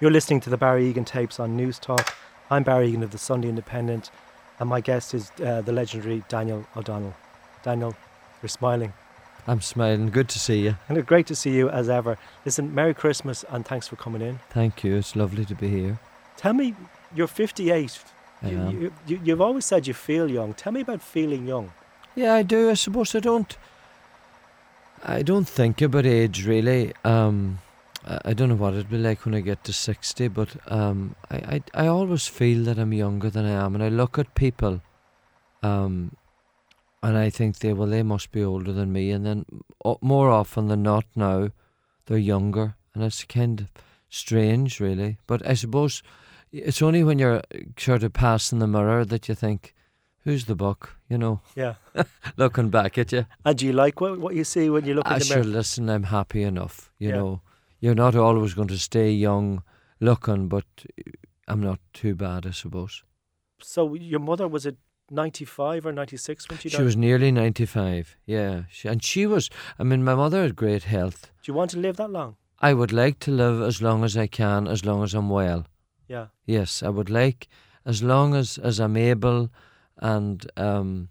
You're listening to the Barry Egan tapes on News Talk. I'm Barry Egan of the Sunday Independent, and my guest is uh, the legendary Daniel O'Donnell. Daniel, you're smiling. I'm smiling. Good to see you. And it's great to see you as ever. Listen, Merry Christmas and thanks for coming in. Thank you. It's lovely to be here. Tell me, you're 58. I You, am. you, you, you've always said you feel young. Tell me about feeling young. Yeah, I do. I suppose I don't. I don't think about age really. Um, I I don't know what it'd be like when I get to sixty, but um, I, I I always feel that I'm younger than I am, and I look at people, um, and I think they well they must be older than me, and then more often than not now, they're younger, and it's kind of strange really. But I suppose it's only when you're sort of passing the mirror that you think, who's the buck, you know Yeah. looking back at you. And do you like what, what you see when you look I in the sure mirror? listen, I'm happy enough. You Yeah. know, you're not always going to stay young looking, but I'm not too bad, I suppose. So your mother was it 95 or 96 when she died? She, was nearly 95, yeah. She, and she was, I mean, my mother had great health. Do you want to live that long? I would like to live as long as I can, as long as I'm well. Yeah. Yes, I would like, as long as, as I'm able and, um,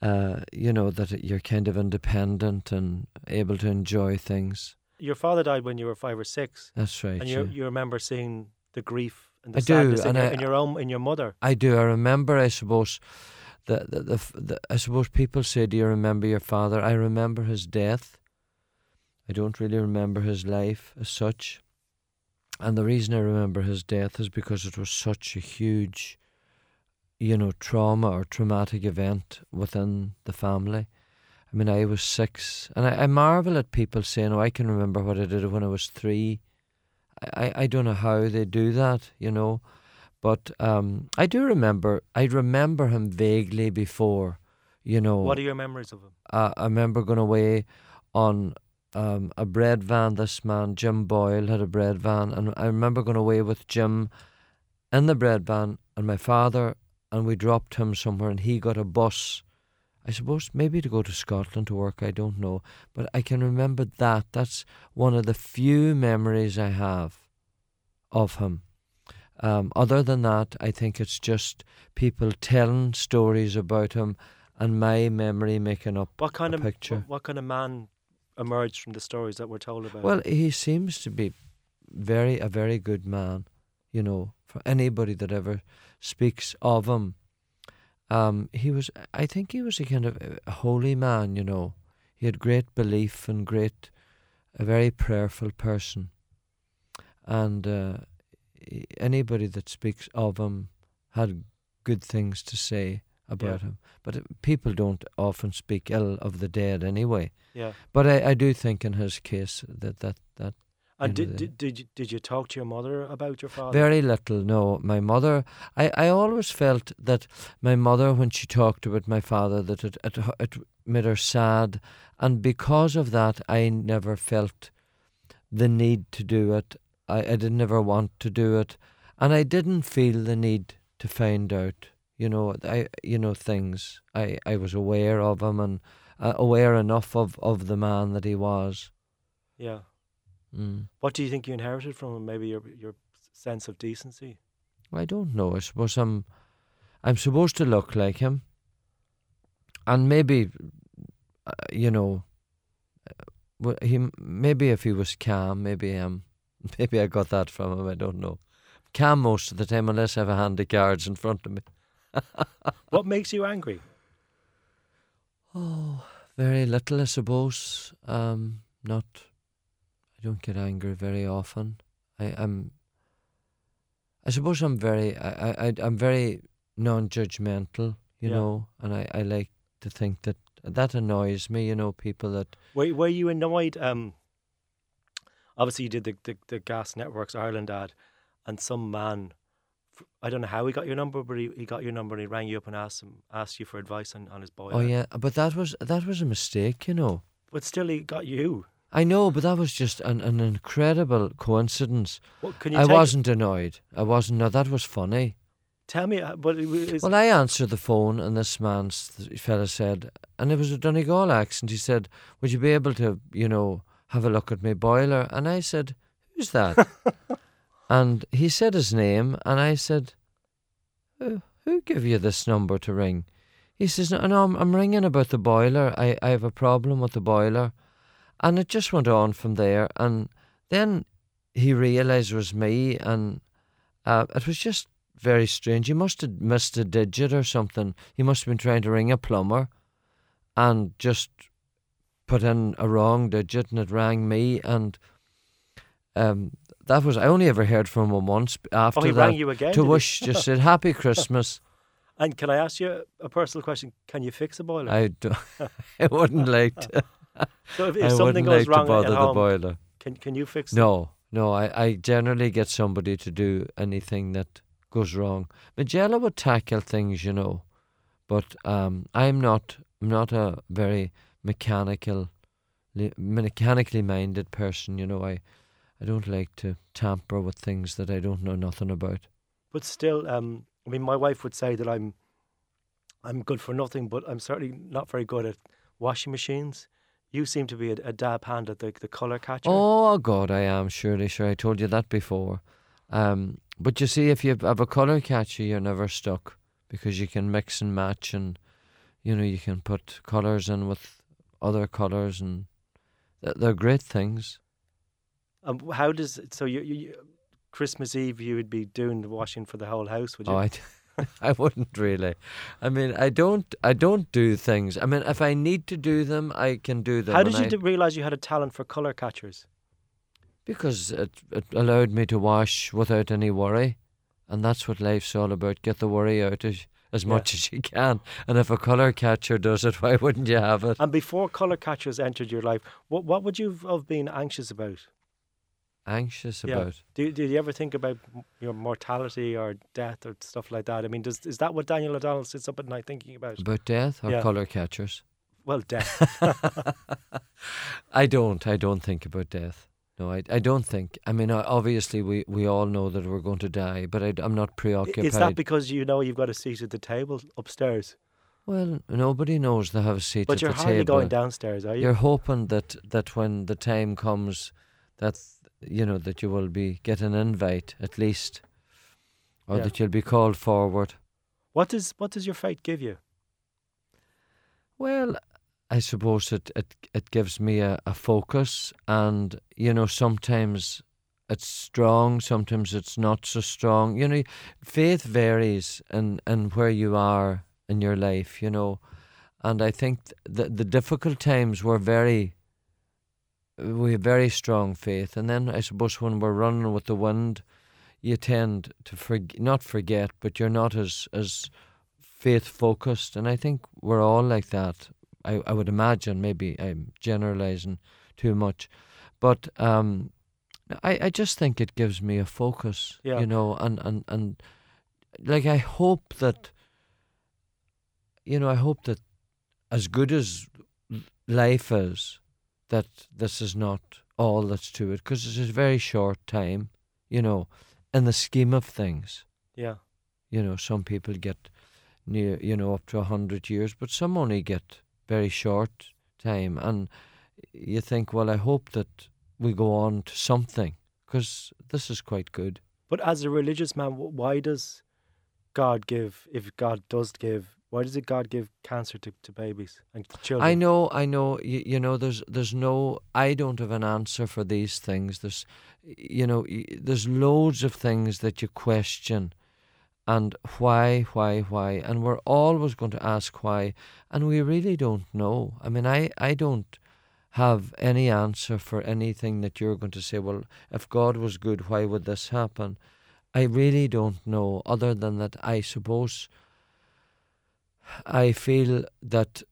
uh, you know, that you're kind of independent and able to enjoy things. Your father died when you were five or six, That's right. and you yeah. you remember seeing the grief and the I do, sadness in, and your, I- in your own in your mother. I do. I remember. I suppose the the, the the I suppose people say, "Do you remember your father?" I remember his death. I don't really remember his life as such, and the reason I remember his death is because it was such a huge, you know, trauma or traumatic event within the family. I mean, I was six, and I, I marvel at people saying, "Oh, I can remember what I did when I was three. I, I, don't know how they do that, you know. But um, I do remember. I remember him vaguely before, you know. What are your memories of him? uh, I remember going away on um, a bread van. This man, Jim Boyle, had a bread van, and I remember going away with Jim in the bread van and my father, and we dropped him somewhere, and he got a bus. I suppose maybe to go to Scotland to work. I don't know, but I can remember that. That's one of the few memories I have of him. Um, other than that, I think it's just people telling stories about him and my memory making up What kind of picture. What, kind of man emerged from the stories that we're told about? Well, he seems to be very a very good man, you know, for anybody that ever speaks of him. Um, he was, I think, he was a kind of a holy man, you know. He had great belief and great, a very prayerful person, and uh, anybody that speaks of him had good things to say about Yeah. him. But uh, people don't often speak ill of the dead anyway. yeah. But I, I do think in his case that that, that And did, did did you, did you talk to your mother about your father? very little. No, my mother. I, I always felt that my mother, when she talked about my father, that it it, it made her sad, and because of that, I never felt the need to do it. I, I did never want to do it, and I didn't feel the need to find out. You know, I you know things. I, I was aware of him and uh, aware enough of, of the man that he was. Yeah. Mm. What do you think you inherited from him? Maybe your your sense of decency. I don't know. I suppose I'm I'm supposed to look like him, and maybe uh, you know, uh, he maybe if he was calm, maybe um, maybe I got that from him. I don't know. Calm most of the time, unless I have a hand of cards in front of me. What makes you angry? Oh, very little, I suppose. Um, not. I don't get angry very often. I, I'm. I suppose I'm very. I, I, I'm very non-judgmental. You Yeah. know, and I, I like to think that that annoys me. You know, people that. Were were you annoyed? Um, obviously you did the, the the Gas Networks Ireland ad, and some man, I don't know how he got your number, but he, he got your number and he rang you up and asked him asked you for advice on, on his boy. Oh yeah, but that was that was a mistake. You know. but still he got you. I know, but that was just an, an incredible coincidence. What can you? I wasn't annoyed. I wasn't. No, that was funny. Tell me, uh, but was, Well, I answered the phone, and this man, fella, said, and it was a Donegal accent. He said, "Would you be able to, you know, have a look at my boiler?" And I said, "Who's that?" And he said his name, and I said, "Who, who gave you this number to ring?" He says, "No, no I'm, I'm ringing about the boiler. I, I have a problem with the boiler." And it just went on from there. And then he realised it was me, and uh, it was just very strange. He must have missed a digit or something. He must have been trying to ring a plumber and just put in a wrong digit and it rang me. And um, that was, I only ever heard from him once after oh, he that. rang you again. to did he? wish, just said, Happy Christmas. And can I ask you a personal question? Can you fix a boiler? I, don't, I wouldn't like to, so if, if something goes like wrong to bother at the home, boiler. can can you fix it? No, no, I, I generally get somebody to do anything that goes wrong. Majella would tackle things, you know, but um, I'm not I'm not a very mechanical, mechanically minded person. You know, I I don't like to tamper with things that I don't know nothing about. But still, um, I mean, my wife would say that I'm I'm good for nothing, but I'm certainly not very good at washing machines. You seem to be a, a dab hand at the the color catcher. Oh God, I am surely sure. I told you that before. Um, but you see, if you have a color catcher, you're never stuck because you can mix and match, and you know you can put colors in with other colors, and th- they're great things. Um, how does so you, you Christmas Eve you would be doing the washing for the whole house? Would you? Oh, I, I wouldn't really. I mean, I don't. I don't do things. I mean, if I need to do them, I can do them. how did you I- d- realize you had a talent for color catchers? Because it, it allowed me to wash without any worry. And that's what life's all about. Get the worry out as, as Yeah. much as you can. And if a colour catcher does it, why wouldn't you have it? And before color catchers entered your life, what what would you have been anxious about? Anxious Yeah. about. Do did you ever think about your mortality or death or stuff like that? I mean, does is that what Daniel O'Donnell sits up at night thinking about? About death or Yeah. colour catchers? Well, death. I don't. I don't think about death. No, I, I don't think. I mean, obviously, we, we all know that we're going to die, but I, am not preoccupied. is that because you know you've got a seat at the table upstairs, well, nobody knows they have a seat but at you're hardly going downstairs, are you? You're hoping that, that when the time comes, that you know that you will be get an invite at least, or Yeah. that you'll be called forward. What does what does your fate give you? Well, I suppose it it, it gives me a, a focus, and you know sometimes it's strong, sometimes it's not so strong. You know, faith varies in in where you are in your life. You know, and I think the the difficult times were very. We have very strong faith, and then I suppose when we're running with the wind, you tend to forg- not forget, but you're not as as faith focused, and I think we're all like that. I, I would imagine maybe I'm generalizing too much, but um, I I just think it gives me a focus, Yeah. you know, and and and like I hope that you know I hope that as good as life is, that this is not all that's to it because it's a very short time, you know, in the scheme of things. Yeah, You know, some people get near, you know, up to a hundred years, but some only get very short time. And you think, well, I hope that we go on to something because this is quite good. but as a religious man, why does God give? If God does give, why does it God give cancer to, to babies and children? I know, I know. You, you know, there's there's no. I don't have an answer for these things. There's, you know, there's loads of things that you question, and why, why, why, and we're always going to ask why, and we really don't know. I mean, I I don't have any answer for anything that you're going to say. Well, if God was good, why would this happen? I really don't know. Other than that, I suppose. I feel that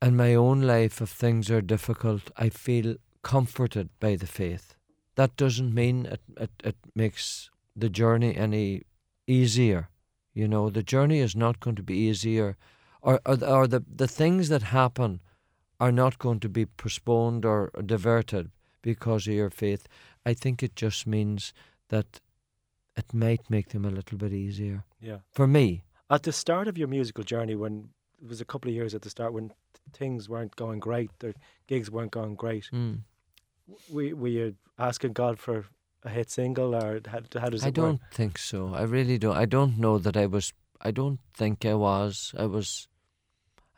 in my own life, if things are difficult, I feel comforted by the faith. That doesn't mean it, it, it makes the journey any easier. You know, the journey is not going to be easier, or, or, the- or the, the things that happen are not going to be postponed or diverted because of your faith. I think it just means that it might make them a little bit easier. Yeah. For me, At the start of your musical journey, when it was a couple of years at the start when things weren't going great, the gigs weren't going great, mm. we were you asking God for a hit single, or how, how does it I work? don't think so. I really don't. I don't know that I was. I don't think I was. I was.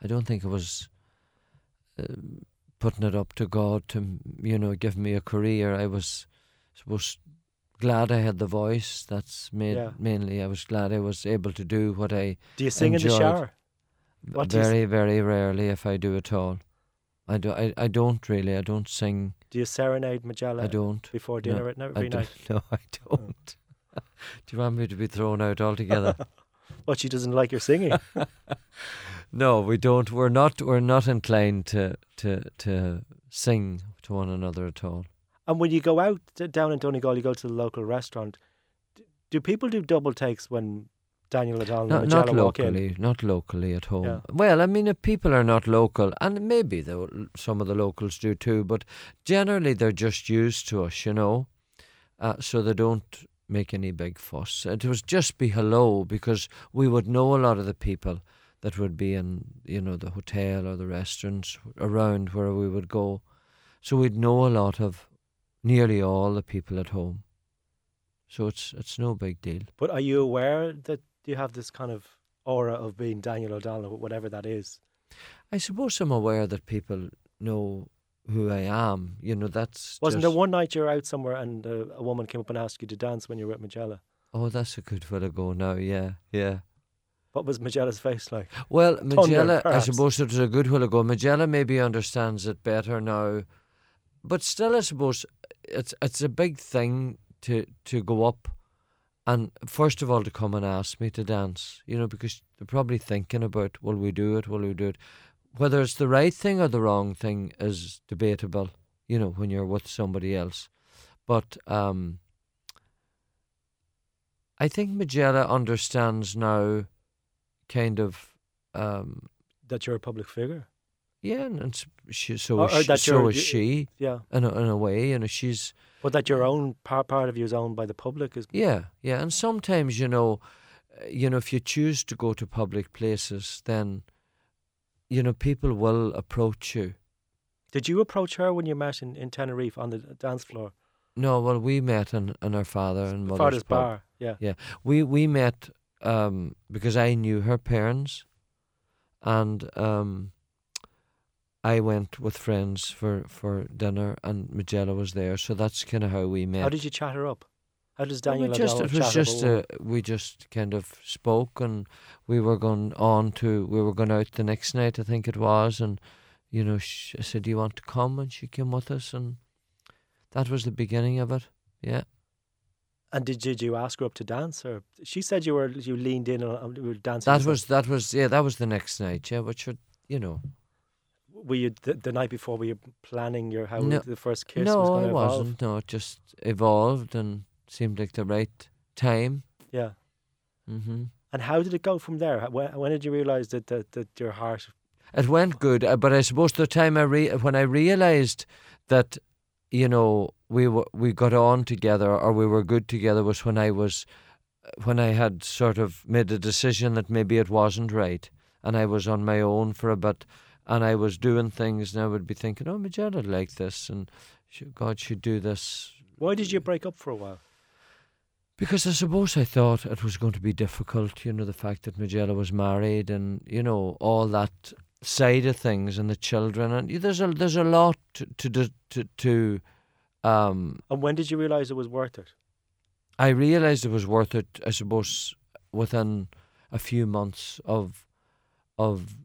I don't think I was uh, putting it up to God to you know give me a career. I was suppose glad I had the voice. That's made Yeah. mainly. I was glad I was able to do what I Do you sing in the shower? What very very rarely if I do at all. I do. I, I don't really. I don't sing. Do you serenade Majella I don't. before No, dinner at I every night? No, I don't. do you want me to be thrown out altogether? What she doesn't like your singing? No, we don't. We're not. We're not inclined to to to sing to one another at all. And when you go out down in Donegal, you go to the local restaurant. Do people do double takes when Daniel O'Donnell Not, and not Majella walk in? locally. Not locally at home. Yeah. Well, I mean, if people are not local, and maybe the, some of the locals do too, but generally they're just used to us, you know, uh, so they don't make any big fuss. It was just be hello because we would know a lot of the people that would be in, you know, the hotel or the restaurants around where we would go. So we'd know a lot of nearly all the people at home. So it's it's no big deal. But are you aware that you have this kind of aura of being Daniel O'Donnell, whatever that is? I suppose I'm aware that people know who I am. You know, that's Wasn't just, there one night you were out somewhere and uh, a woman came up and asked you to dance when you were at Majella? Oh, that's a good while ago now. Yeah, yeah. What was Majella's face like? Well, Majella, I suppose it was a good while ago. Majella maybe understands it better now, but still, I suppose it's it's a big thing to to go up and first of all to come and ask me to dance. You know, because they're probably thinking about will we do it? Will we do it? Whether it's the right thing or the wrong thing is debatable. You know, when you're with somebody else, but um, I think Majella understands now, kind of. Um, That you're a public figure? Yeah, and it's, she, so Or- is or she, that so is she Yeah. in a, in a way. You know, she's But that your own part, part of you is owned by the public is yeah, yeah. And sometimes you know, uh, you know, if you choose to go to public places, then you know people will approach you. Did you approach her when you met in, in Tenerife on the dance floor? No, well, we met in, in our father and mother's Father's pub. bar. Yeah, yeah. We we met um, because I knew her parents, and um, I went with friends for, for dinner, and Majella was there, so that's kind of how we met. How did you chat her up? How does Daniel we just, it was just a, we just kind of spoke, and we were going on to we were going out the next night, I think it was, and you know, she, I said, "Do you want to come?" And she came with us, and that was the beginning of it. Yeah. And did, did you ask her up to dance, or she said you were you leaned in and you were dancing? That was that was yeah that was the next night yeah which would you know? Were you the, the night before? Were you planning your how No. the first kiss was no going I to evolve? wasn't no it just evolved and seemed like the right time Yeah. Mm-hmm. And how did it go from there? When, when did you realise that, that that your heart? it went good uh, but I suppose the time I re- when I realized that you know we w- we got on together or we were good together was when I was when I had sort of made a decision that maybe it wasn't right and I was on my own for a bit and I was doing things and I would be thinking oh Majella would like this and God should do this Why did you break up for a while? Because I suppose I thought it was going to be difficult, you know, the fact that Majella was married and, you know, all that side of things and the children and there's a there's a lot to to to, to um And when did you realise it was worth it? I realized it was worth it I suppose within a few months of of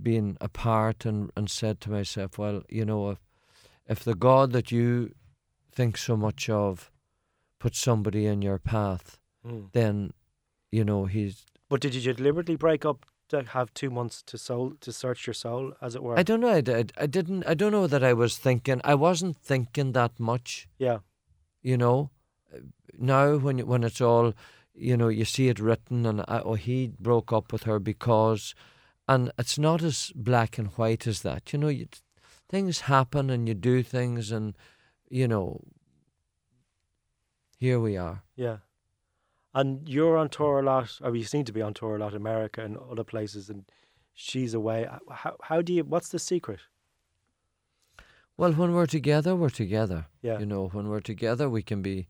being apart and, and said to myself, well, you know, if if the God that you think so much of puts somebody in your path hmm. then you know he's But did you deliberately break up to have two months to soul to search your soul, as it were? I don't know I, did, I didn't I don't know that I was thinking I wasn't thinking that much yeah. you know now when when it's all you know you see it written and I, oh he broke up with her because and it's not as black and white as that you know you, things happen and you do things and you know here we are Yeah. And you're on tour a lot, or you seem to be on tour a lot, America and other places, and she's away. Uh, how, how do you, what's the secret? well when we're together we're together Yeah. You know, when we're together, we can be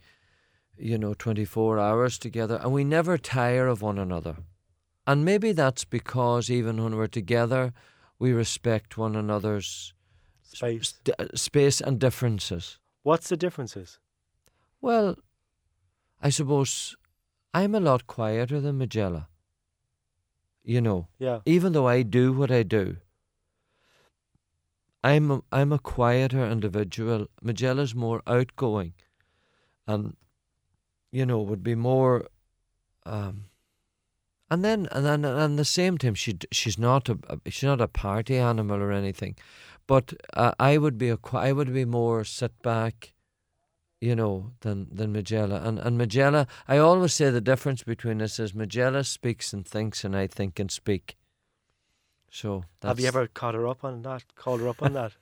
you know, 24 hours together, and we never tire of one another. And maybe that's because even when we're together, we respect one another's Space. st- uh, space and differences. What's the differences? Well, I suppose I'm a lot quieter than Majella. You know, Yeah. even though I do what I do, I'm a, I'm a quieter individual. Majella's more outgoing, and you know would be more. Um, and then and then and the same time she she's not a she's not a party animal or anything, but uh, I would be a I would be more sit back, you know, than than Majella. And and Majella, I always say the difference between us is Majella speaks and thinks, and I think and speak. So Have you ever caught her up on that? Called her up on that?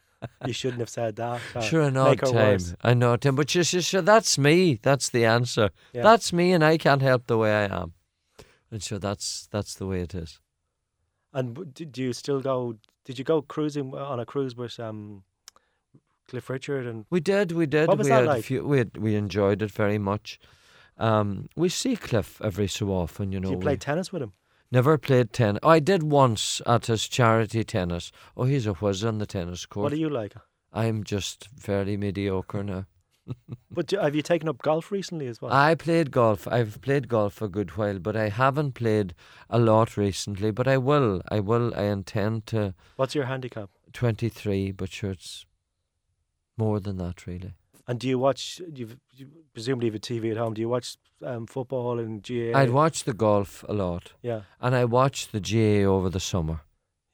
you shouldn't have said that. Sure, an odd time. worse. I know, Tim, but sure, sure, sure, that's me. That's the answer. Yeah. That's me, and I can't help the way I am. And so that's that's the way it is. And do you still go? Did you go cruising on a cruise with um, Cliff Richard and We did, we did. What was we that had like? few, we had, we enjoyed it very much. Um, we see Cliff every so often, you know. do you we play tennis with him? never played tennis. Oh, I did once at his charity tennis. Oh, he's a whiz on the tennis court. What are you like? I'm just fairly mediocre now. But have you taken up golf recently as well? I played golf. I've played golf a good while, but I haven't played a lot recently. But I will. I will. I intend to. What's your handicap? 23, but sure, it's more than that, really. And do you watch? You've you presumably have a TV at home. Do you watch um, football and GA? I'd watch the golf a lot, Yeah, and I watch the GA over the summer.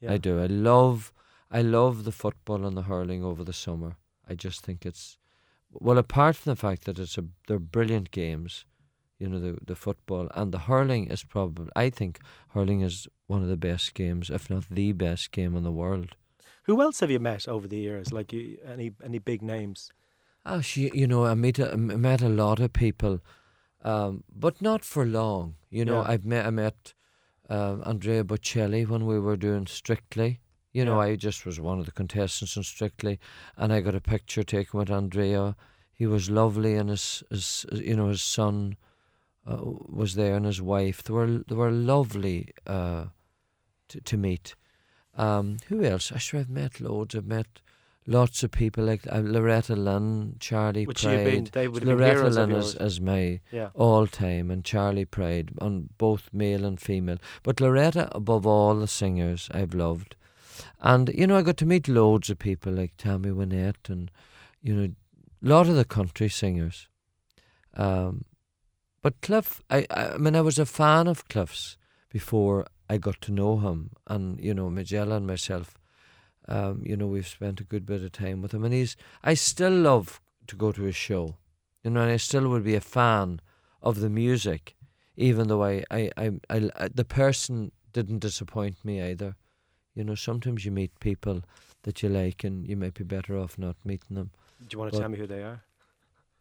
yeah. I do. I love. I love the football and the hurling over the summer. I just think it's well, apart from the fact that it's a they're brilliant games, you know, the the football and the hurling is probably. I think hurling is one of the best games, if not the best game in the world. Who else have you met over the years? Like you, any any big names? Oh, she, you know, I met a, I met a lot of people, um, but not for long. You know, Yeah. I've met I met um, Andrea Bocelli when we were doing Strictly. You know, Yeah. I just was one of the contestants on Strictly, and I got a picture taken with Andrea. He was lovely, and his, his you know, his son uh, was there, and his wife. They were they were lovely uh, to to meet. Um, who else? I sure I've met loads. I've met lots of people like uh, Loretta Lynn, Charlie Which you've been, they would Loretta Lynn is, is my yeah, all time, and Charley Pride, on both male and female. But Loretta, above all the singers, I've loved. And, you know, I got to meet loads of people like Tammy Wynette and, you know, a lot of the country singers. Um, but Cliff, I, I, mean, I was a fan of Cliff's before I got to know him. And, you know, Majella and myself, um, you know, we've spent a good bit of time with him. And he's, I still love to go to his show. You know, and I still would be a fan of the music, even though I, I, I, I, I the person didn't disappoint me either. You know, sometimes you meet people that you like, and you might be better off not meeting them. do you want to but- tell me who they are?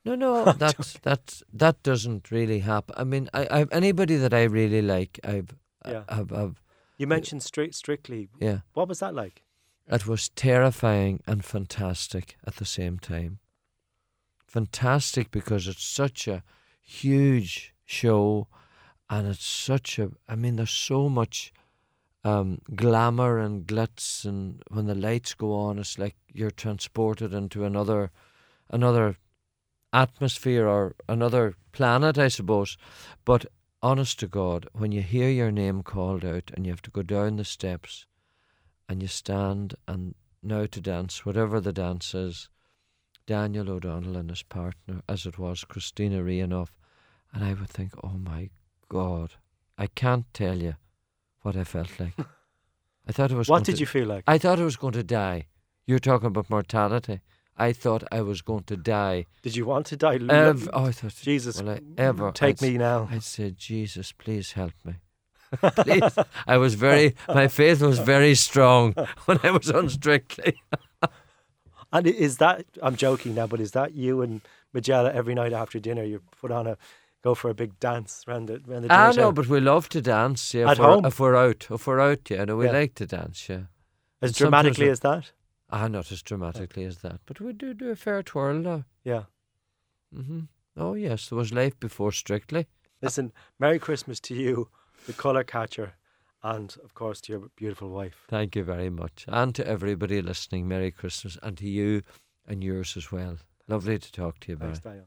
No, no, that's that's that doesn't really happen. I mean, I, I've anybody that I really like, I've, uh, Yeah. I've, I've, You uh, mentioned strict, strictly. yeah. What was that like? It was terrifying and fantastic at the same time. Fantastic because it's such a huge show and it's such a I mean there's so much um, glamour and glitz and when the lights go on it's like you're transported into another another atmosphere or another planet I suppose. But honest to God when you hear your name called out and you have to go down the steps and you stand and now to dance, whatever the dance is, Daniel O'Donnell and his partner, as it was Kristina Rihanoff, and I would think, oh my God, I can't tell you what I felt like. I thought it was. What did to, you feel like? I thought I was going to die. You're talking about mortality. I thought I was going to die. Did you want to die? Ev- oh, I thought, Jesus, will I ever? take I'd, me now. I said, Jesus, please help me. please. I was very, my faith was very strong when I was on Strictly. And is that? I'm joking now, but is that you and Majella every night after dinner? You put on a, go for a big dance round the round the. Ah no, but we love to dance. Yeah, at if home if we're out, if we're out, yeah, no, we yeah. like to dance. Yeah, as and dramatically as that. Ah, not as dramatically yeah. as that, but we do do a fair twirl now. Yeah. Mm-hmm. Oh yes, there was life before Strictly. Listen, Merry Christmas to you, the colour catcher, and of course to your beautiful wife. Thank you very much, and to everybody listening, Merry Christmas, and to you and yours as well. Lovely to talk to you, Barry. Thanks,